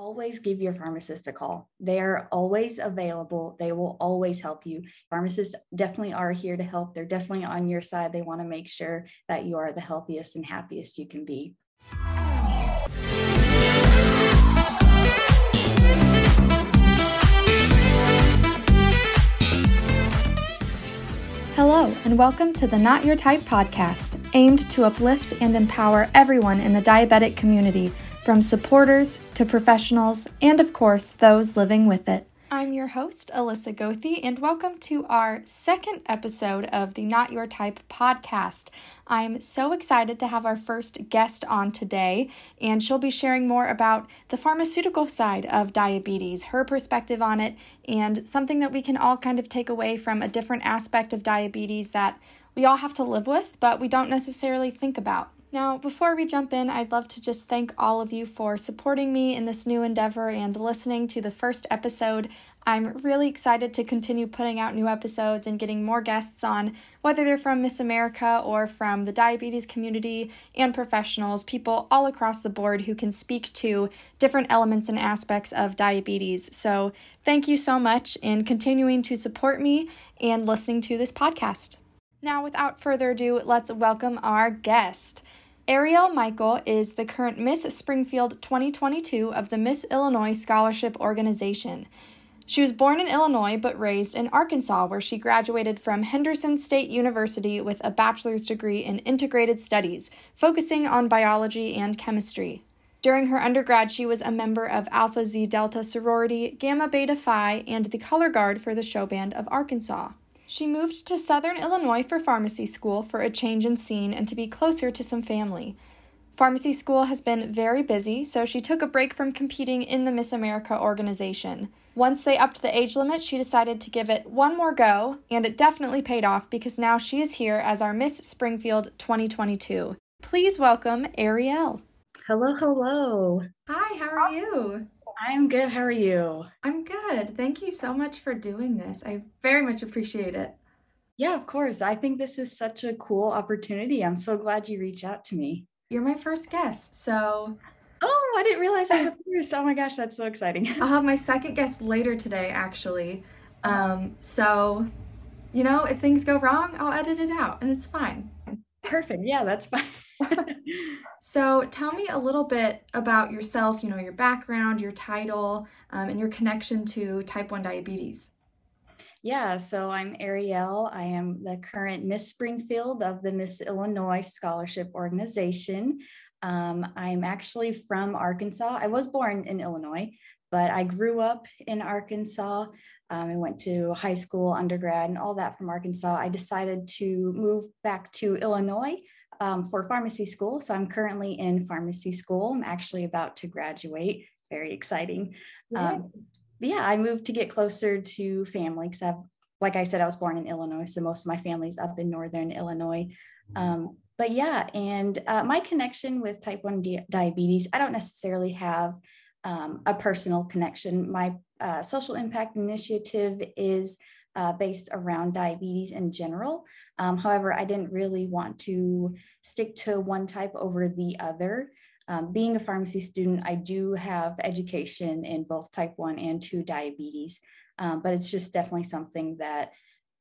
always give your pharmacist a call. They're always available. They will always help you. Pharmacists definitely are here to help. They're definitely on your side. They want to make sure that you are the healthiest and happiest you can be. Hello, and welcome to the Not Your Type podcast, aimed to uplift and empower everyone in the diabetic community from supporters to professionals, and of course, those living with it. I'm your host, Alyssa Gothi, and welcome to our second episode of the Not Your Type podcast. I'm so excited to have our first guest on today, and she'll be sharing more about the pharmaceutical side of diabetes, her perspective on it, and something that we can all kind of take away from a different aspect of diabetes that we all have to live with, but we don't necessarily think about. Now, before we jump in, I'd love to just thank all of you for supporting me in this new endeavor and listening to the first episode. I'm really excited to continue putting out new episodes and getting more guests on, whether they're from Miss America or from the diabetes community and professionals, people all across the board who can speak to different elements and aspects of diabetes. So, thank you so much in continuing to support me and listening to this podcast. Now, without further ado, let's welcome our guest. Arielle Michael is the current Miss Springfield 2022 of the Miss Illinois Scholarship Organization. She was born in Illinois but raised in Arkansas, where she graduated from Henderson State University with a bachelor's degree in integrated studies, focusing on biology and chemistry. During her undergrad, she was a member of Alpha Xi Delta sorority, Gamma Beta Phi, and the color guard for the show band of Arkansas. She moved to Southern Illinois for pharmacy school for a change in scene and to be closer to some family. Pharmacy school has been very busy, so she took a break from competing in the Miss America organization. Once they upped the age limit, she decided to give it one more go, and it definitely paid off because now she is here as our Miss Springfield 2022. Please welcome Arielle. Hello, hello. Hi, how are you? I'm good. How are you? I'm good. Thank you so much for doing this. I very much appreciate it. Yeah, of course. I think this is such a cool opportunity. I'm so glad you reached out to me. You're my first guest, so. Oh, I didn't realize I was the first. Oh my gosh, that's so exciting. I'll have my second guest later today, actually. Um, so, you know, if things go wrong, I'll edit it out and it's fine. Perfect. Yeah, that's fine. so, tell me a little bit about yourself, you know, your background, your title, um, and your connection to type 1 diabetes. Yeah, so I'm Arielle. I am the current Miss Springfield of the Miss Illinois Scholarship Organization. Um, I'm actually from Arkansas. I was born in Illinois, but I grew up in Arkansas. Um, I went to high school, undergrad, and all that from Arkansas. I decided to move back to Illinois um, for pharmacy school. So I'm currently in pharmacy school. I'm actually about to graduate. Very exciting. Yeah. Um, yeah, I moved to get closer to family because I've, like I said, I was born in Illinois. So most of my family's up in Northern Illinois. Um, but yeah, and uh, my connection with type 1 di- diabetes, I don't necessarily have um, a personal connection. My uh, social impact initiative is uh, based around diabetes in general. Um, however, I didn't really want to stick to one type over the other. Um, being a pharmacy student, I do have education in both type 1 and 2 diabetes, um, but it's just definitely something that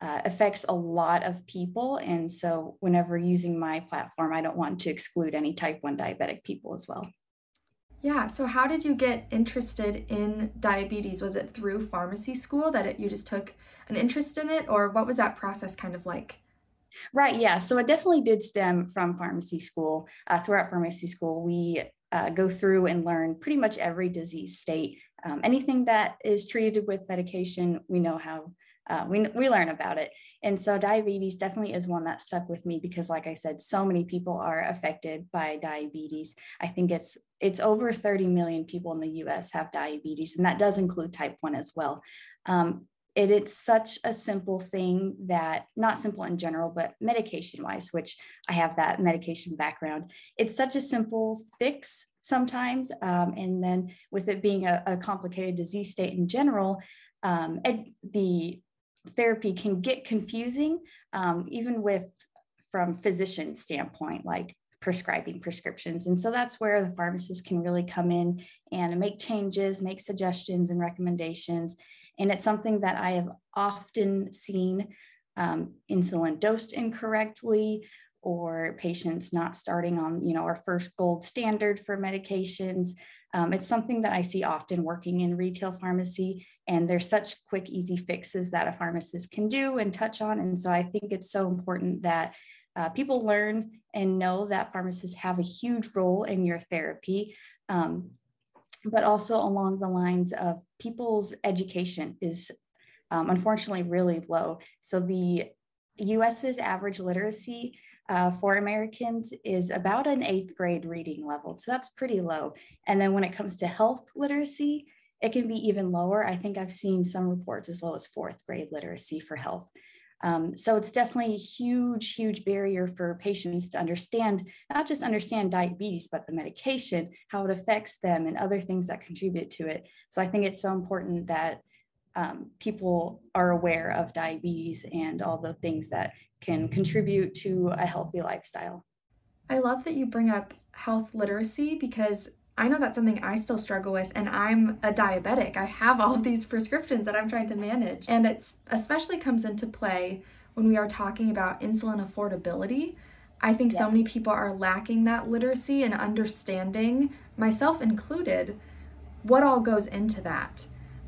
uh, affects a lot of people. And so, whenever using my platform, I don't want to exclude any type 1 diabetic people as well. Yeah. So, how did you get interested in diabetes? Was it through pharmacy school that it, you just took an interest in it, or what was that process kind of like? Right. Yeah. So, it definitely did stem from pharmacy school. Uh, throughout pharmacy school, we uh, go through and learn pretty much every disease state. Um, anything that is treated with medication, we know how uh, we, we learn about it. And so diabetes definitely is one that stuck with me because, like I said, so many people are affected by diabetes. I think it's it's over 30 million people in the U.S. have diabetes, and that does include type one as well. Um, it, it's such a simple thing that not simple in general, but medication wise, which I have that medication background. It's such a simple fix sometimes, um, and then with it being a, a complicated disease state in general, um, the therapy can get confusing, um, even with from physician standpoint. Like prescribing prescriptions. And so that's where the pharmacist can really come in and make changes, make suggestions and recommendations. And it's something that I have often seen um, insulin dosed incorrectly or patients not starting on you know our first gold standard for medications um, it's something that i see often working in retail pharmacy and there's such quick easy fixes that a pharmacist can do and touch on and so i think it's so important that uh, people learn and know that pharmacists have a huge role in your therapy um, but also along the lines of people's education is um, unfortunately really low so the us's average literacy uh, for Americans is about an eighth grade reading level. So that's pretty low. And then when it comes to health literacy, it can be even lower. I think I've seen some reports as low as fourth grade literacy for health. Um, so it's definitely a huge, huge barrier for patients to understand, not just understand diabetes, but the medication, how it affects them, and other things that contribute to it. So I think it's so important that um, people are aware of diabetes and all the things that can contribute to a healthy lifestyle. I love that you bring up health literacy because I know that's something I still struggle with, and I'm a diabetic. I have all of these prescriptions that I'm trying to manage, and it especially comes into play when we are talking about insulin affordability. I think yeah. so many people are lacking that literacy and understanding, myself included, what all goes into that.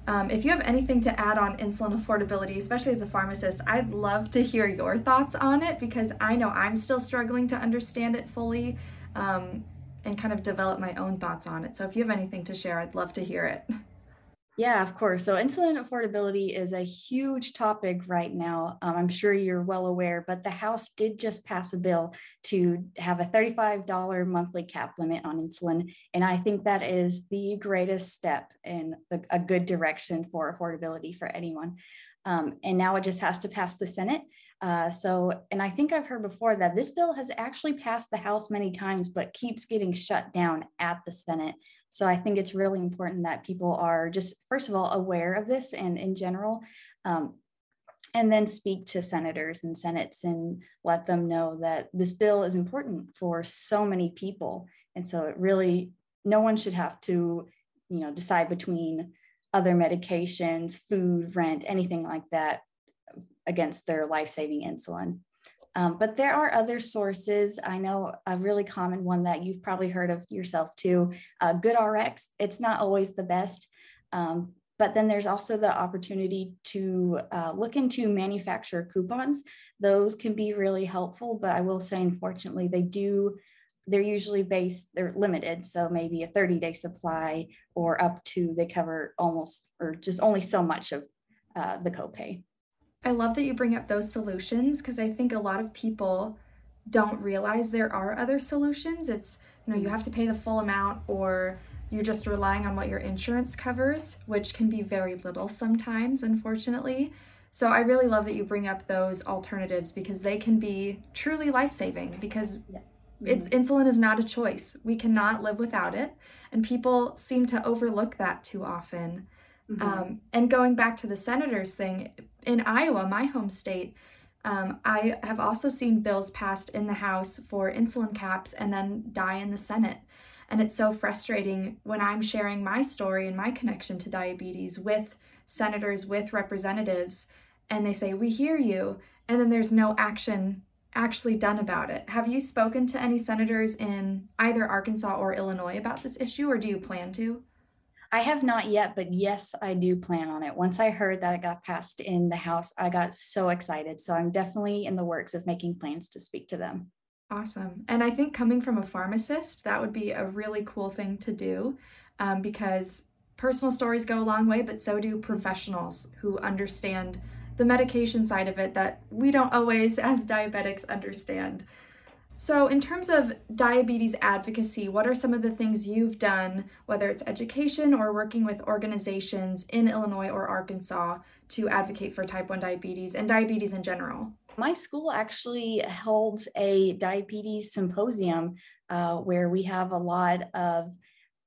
Um, if you have anything to add on insulin affordability, especially as a pharmacist, I'd love to hear your thoughts on it because I know I'm still struggling to understand it fully um, and kind of develop my own thoughts on it. So if you have anything to share, I'd love to hear it. Yeah, of course. So, insulin affordability is a huge topic right now. Um, I'm sure you're well aware, but the House did just pass a bill to have a $35 monthly cap limit on insulin. And I think that is the greatest step in the, a good direction for affordability for anyone. Um, and now it just has to pass the Senate. Uh, so, and I think I've heard before that this bill has actually passed the House many times, but keeps getting shut down at the Senate. So I think it's really important that people are just, first of all, aware of this and in general, um, and then speak to senators and senates and let them know that this bill is important for so many people. And so it really, no one should have to, you know, decide between other medications, food, rent, anything like that against their life-saving insulin. Um, but there are other sources. I know a really common one that you've probably heard of yourself too, uh, GoodRx. It's not always the best, um, but then there's also the opportunity to uh, look into manufacturer coupons. Those can be really helpful, but I will say, unfortunately, they do. They're usually based, they're limited. So maybe a 30 day supply or up to they cover almost or just only so much of uh, the copay. I love that you bring up those solutions because I think a lot of people don't realize there are other solutions. It's, you know, you have to pay the full amount or you're just relying on what your insurance covers, which can be very little sometimes, unfortunately. So I really love that you bring up those alternatives because they can be truly life-saving because yeah. it's mm-hmm. insulin is not a choice. We cannot live without it, and people seem to overlook that too often. Mm-hmm. Um, and going back to the senators thing, in Iowa, my home state, um, I have also seen bills passed in the House for insulin caps and then die in the Senate. And it's so frustrating when I'm sharing my story and my connection to diabetes with senators, with representatives, and they say, We hear you. And then there's no action actually done about it. Have you spoken to any senators in either Arkansas or Illinois about this issue, or do you plan to? I have not yet, but yes, I do plan on it. Once I heard that it got passed in the House, I got so excited. So I'm definitely in the works of making plans to speak to them. Awesome. And I think coming from a pharmacist, that would be a really cool thing to do um, because personal stories go a long way, but so do professionals who understand the medication side of it that we don't always, as diabetics, understand. So, in terms of diabetes advocacy, what are some of the things you've done, whether it's education or working with organizations in Illinois or Arkansas, to advocate for type 1 diabetes and diabetes in general? My school actually holds a diabetes symposium uh, where we have a lot of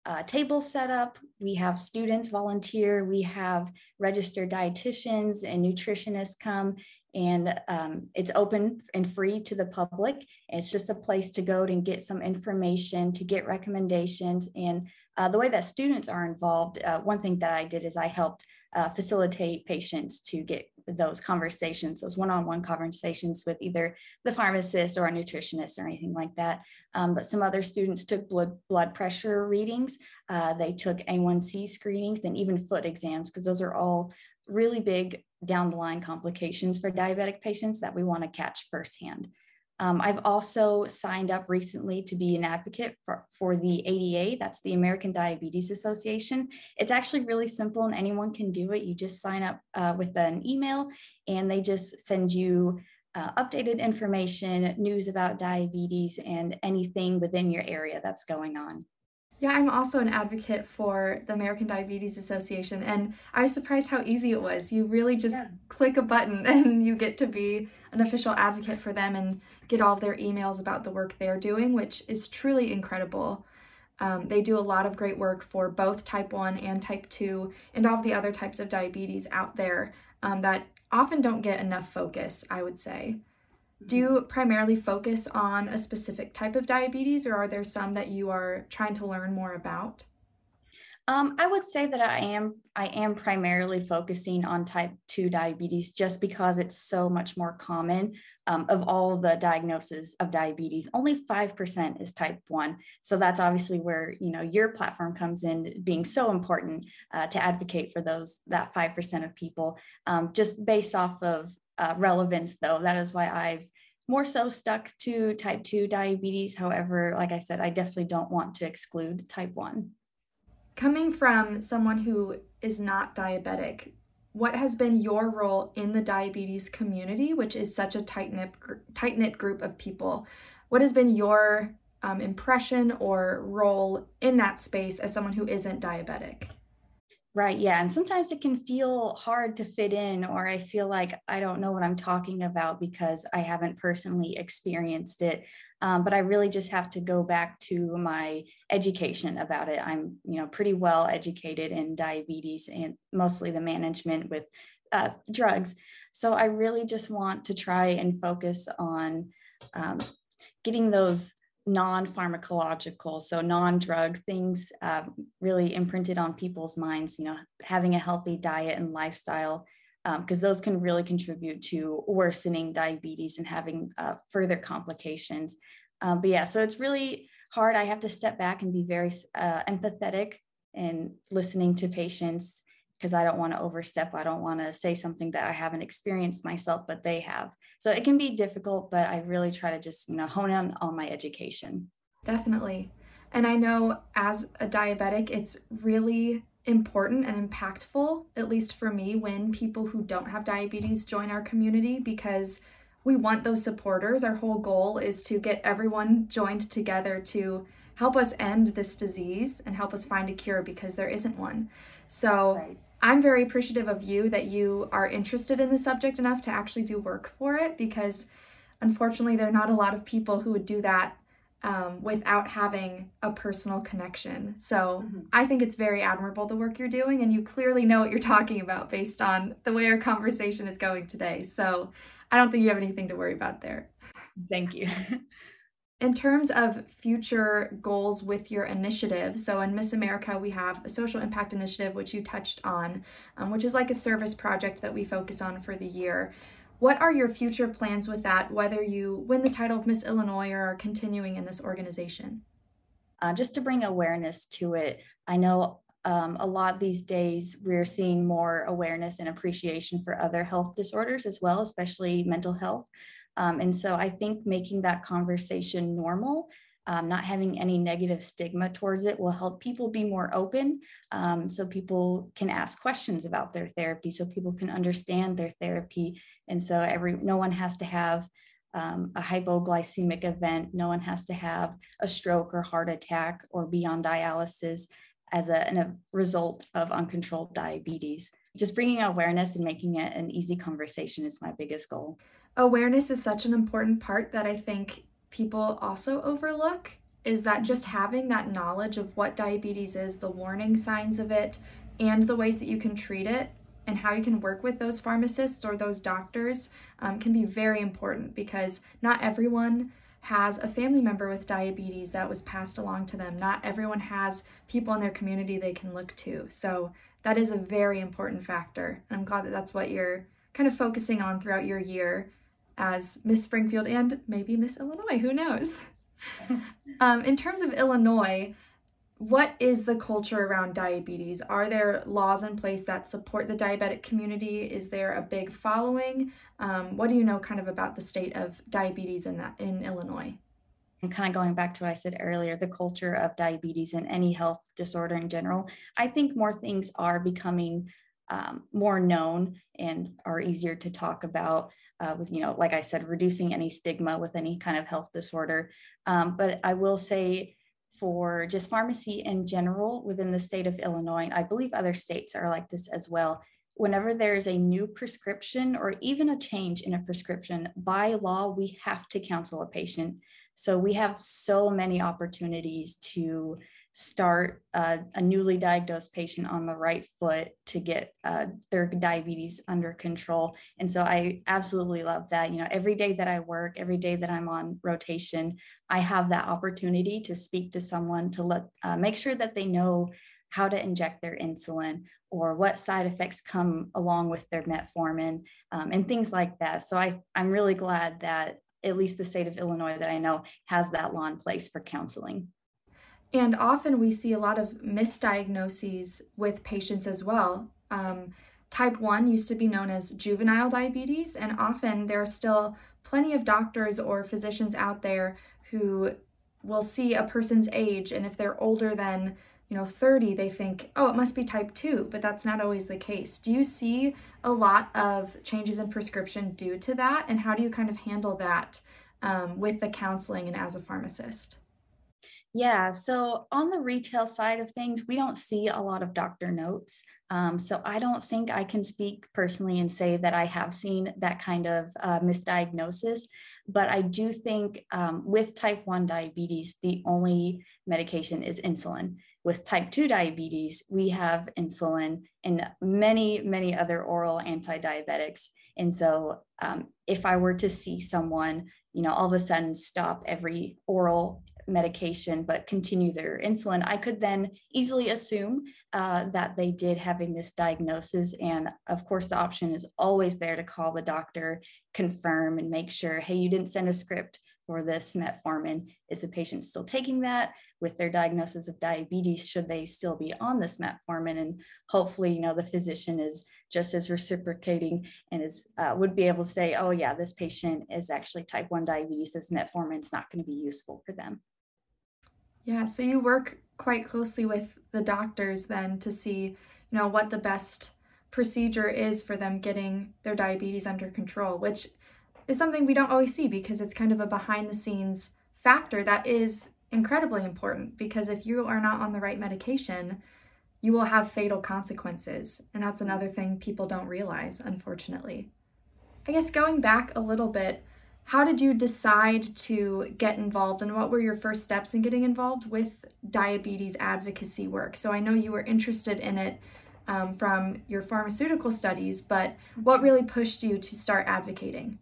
uh, tables set up. We have students volunteer. We have registered dietitians and nutritionists come and um, it's open and free to the public. It's just a place to go and get some information, to get recommendations. And uh, the way that students are involved, uh, one thing that I did is I helped uh, facilitate patients to get those conversations, those one-on-one conversations with either the pharmacist or a nutritionist or anything like that. Um, but some other students took blood, blood pressure readings. Uh, they took A1C screenings and even foot exams because those are all really big down the line complications for diabetic patients that we want to catch firsthand. Um, I've also signed up recently to be an advocate for, for the ADA, that's the American Diabetes Association. It's actually really simple and anyone can do it. You just sign up uh, with an email and they just send you uh, updated information, news about diabetes, and anything within your area that's going on. Yeah, I'm also an advocate for the American Diabetes Association, and I was surprised how easy it was. You really just yeah. click a button and you get to be an official advocate for them and get all of their emails about the work they're doing, which is truly incredible. Um, they do a lot of great work for both type 1 and type 2 and all the other types of diabetes out there um, that often don't get enough focus, I would say. Do you primarily focus on a specific type of diabetes, or are there some that you are trying to learn more about? Um, I would say that I am I am primarily focusing on type 2 diabetes just because it's so much more common. Um, of all the diagnoses of diabetes, only 5% is type 1. So that's obviously where you know your platform comes in being so important uh, to advocate for those that 5% of people. Um, just based off of uh, relevance though, that is why I've more so stuck to type 2 diabetes. However, like I said, I definitely don't want to exclude type 1. Coming from someone who is not diabetic, what has been your role in the diabetes community, which is such a tight knit tight knit group of people? What has been your um, impression or role in that space as someone who isn't diabetic? Right. Yeah. And sometimes it can feel hard to fit in, or I feel like I don't know what I'm talking about because I haven't personally experienced it. Um, but I really just have to go back to my education about it. I'm, you know, pretty well educated in diabetes and mostly the management with uh, drugs. So I really just want to try and focus on um, getting those non-pharmacological so non-drug things uh, really imprinted on people's minds you know having a healthy diet and lifestyle because um, those can really contribute to worsening diabetes and having uh, further complications. Um, but yeah so it's really hard. I have to step back and be very uh, empathetic and listening to patients because i don't want to overstep i don't want to say something that i haven't experienced myself but they have so it can be difficult, but I really try to just, you know, hone in on my education. Definitely. And I know as a diabetic, it's really important and impactful, at least for me, when people who don't have diabetes join our community because we want those supporters. Our whole goal is to get everyone joined together to help us end this disease and help us find a cure because there isn't one. So right. I'm very appreciative of you that you are interested in the subject enough to actually do work for it because unfortunately, there are not a lot of people who would do that um, without having a personal connection. So mm-hmm. I think it's very admirable the work you're doing, and you clearly know what you're talking about based on the way our conversation is going today. So I don't think you have anything to worry about there. Thank you. In terms of future goals with your initiative, so in Miss America, we have a social impact initiative, which you touched on, um, which is like a service project that we focus on for the year. What are your future plans with that, whether you win the title of Miss Illinois or are continuing in this organization? Uh, just to bring awareness to it, I know um, a lot these days we're seeing more awareness and appreciation for other health disorders as well, especially mental health. Um, and so I think making that conversation normal, um, not having any negative stigma towards it will help people be more open um, so people can ask questions about their therapy, so people can understand their therapy. And so every no one has to have um, a hypoglycemic event, no one has to have a stroke or heart attack or be on dialysis as a, a result of uncontrolled diabetes. Just bringing awareness and making it an easy conversation is my biggest goal awareness is such an important part that I think people also overlook is that just having that knowledge of what diabetes is, the warning signs of it, and the ways that you can treat it and how you can work with those pharmacists or those doctors um, can be very important because not everyone has a family member with diabetes that was passed along to them. Not everyone has people in their community they can look to. So that is a very important factor. And I'm glad that that's what you're kind of focusing on throughout your year as Miss Springfield and maybe Miss Illinois, who knows? um, in terms of Illinois, what is the culture around diabetes? Are there laws in place that support the diabetic community? Is there a big following? Um, what do you know kind of about the state of diabetes in that in Illinois? And kind of going back to what I said earlier, the culture of diabetes and any health disorder in general, I think more things are becoming um, more known and are easier to talk about uh, with, you know, like I said, reducing any stigma with any kind of health disorder. Um, but I will say for just pharmacy in general within the state of Illinois, I believe other states are like this as well. Whenever there's a new prescription or even a change in a prescription, by law, we have to counsel a patient. So we have so many opportunities to start uh, a newly diagnosed patient on the right foot to get uh, their diabetes under control. And so I absolutely love that. You know, every day that I work, every day that I'm on rotation, I have that opportunity to speak to someone to let uh, make sure that they know how to inject their insulin or what side effects come along with their metformin um, and things like that. So I, I'm really glad that at least the state of Illinois that I know has that law in place for counseling. And often we see a lot of misdiagnoses with patients as well. Um, type 1 used to be known as juvenile diabetes, and often there are still plenty of doctors or physicians out there who will see a person's age, and if they're older than you know 30 they think oh it must be type 2 but that's not always the case. Do you see a lot of changes in prescription due to that? And how do you kind of handle that um, with the counseling and as a pharmacist yeah, so on the retail side of things, we don't see a lot of doctor notes. Um, so I don't think I can speak personally and say that I have seen that kind of uh, misdiagnosis. But I do think um, with type 1 diabetes, the only medication is insulin. With type 2 diabetes, we have insulin and many, many other oral anti diabetics. And so um, if I were to see someone, you know, all of a sudden stop every oral medication but continue their insulin, I could then easily assume uh, that they did have a misdiagnosis. And of course, the option is always there to call the doctor, confirm, and make sure hey, you didn't send a script for this metformin. Is the patient still taking that with their diagnosis of diabetes? Should they still be on this metformin? And hopefully, you know, the physician is just as reciprocating and is uh, would be able to say, oh yeah, this patient is actually type 1 diabetes. This metformin is not going to be useful for them. Yeah, so you work quite closely with the doctors then to see, you know, what the best procedure is for them getting their diabetes under control, which is something we don't always see because it's kind of a behind the scenes factor that is incredibly important because if you are not on the right medication, you will have fatal consequences. And that's another thing people don't realize, unfortunately. I guess going back a little bit, how did you decide to get involved and what were your first steps in getting involved with diabetes advocacy work? So I know you were interested in it um, from your pharmaceutical studies, but what really pushed you to start advocating?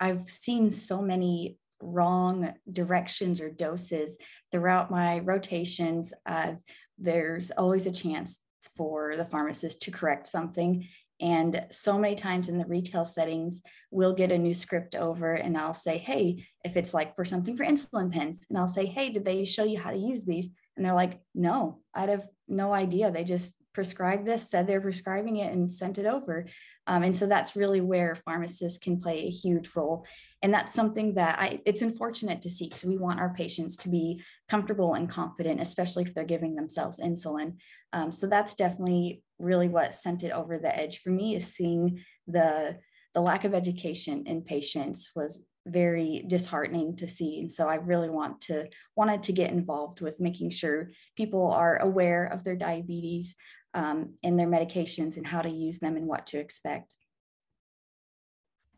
I've seen so many wrong directions or doses throughout my rotations. Uh, there's always a chance for the pharmacist to correct something and so many times in the retail settings, we'll get a new script over and I'll say, hey, if it's like for something for insulin pens, and I'll say, hey, did they show you how to use these? And they're like, no, I'd have no idea. They just prescribed this, said they're prescribing it, and sent it over. Um, and so that's really where pharmacists can play a huge role. And that's something that I, it's unfortunate to see because we want our patients to be comfortable and confident, especially if they're giving themselves insulin. Um, so that's definitely really what sent it over the edge for me is seeing the the lack of education in patients was very disheartening to see. And so i really want to wanted to get involved with making sure people are aware of their diabetes um, and their medications and how to use them and what to expect.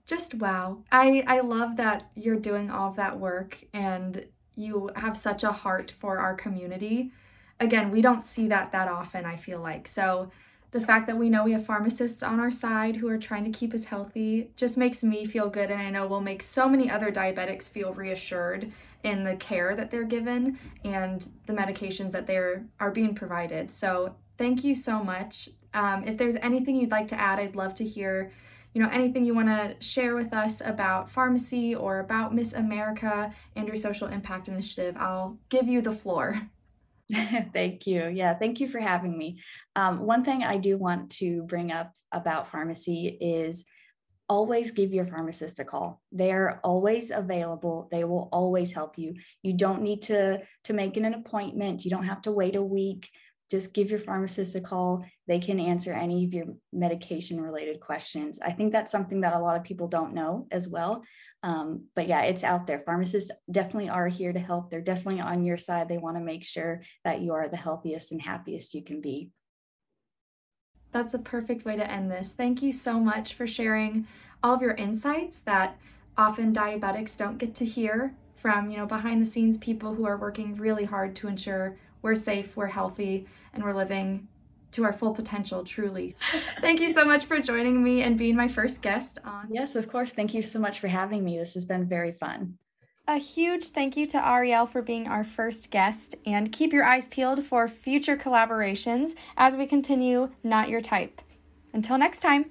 Just wow. I i love that you're doing all of that work and you have such a heart for our community. Again we don't see that that often i feel like. So the fact that we know we have pharmacists on our side who are trying to keep us healthy just makes me feel good and I know will make so many other diabetics feel reassured in the care that they're given and the medications that they're are being provided. So thank you so much. Um, if there's anything you'd like to add, I'd love to hear you know anything you want to share with us about pharmacy or about Miss America and your social impact initiative. I'll give you the floor. thank you. Yeah, thank you for having me. Um, one thing I do want to bring up about pharmacy is always give your pharmacist a call. They're always available. They will always help you. You don't need to, to make an appointment. You don't have to wait a week. Just give your pharmacist a call. They can answer any of your medication related questions. I think that's something that a lot of people don't know as well. Um, but yeah, it's out there. Pharmacists definitely are here to help. They're definitely on your side. They want to make sure that you are the healthiest and happiest you can be. That's a perfect way to end this. Thank you so much for sharing all of your insights that often diabetics don't get to hear from, you know, behind the scenes people who are working really hard to ensure we're safe, we're healthy, and we're living to our full potential, truly. Thank you so much for joining me and being my first guest on. Yes, of course. Thank you so much for having me. This has been very fun. A huge thank you to Arielle for being our first guest, and keep your eyes peeled for future collaborations as we continue Not Your Type. Until next time.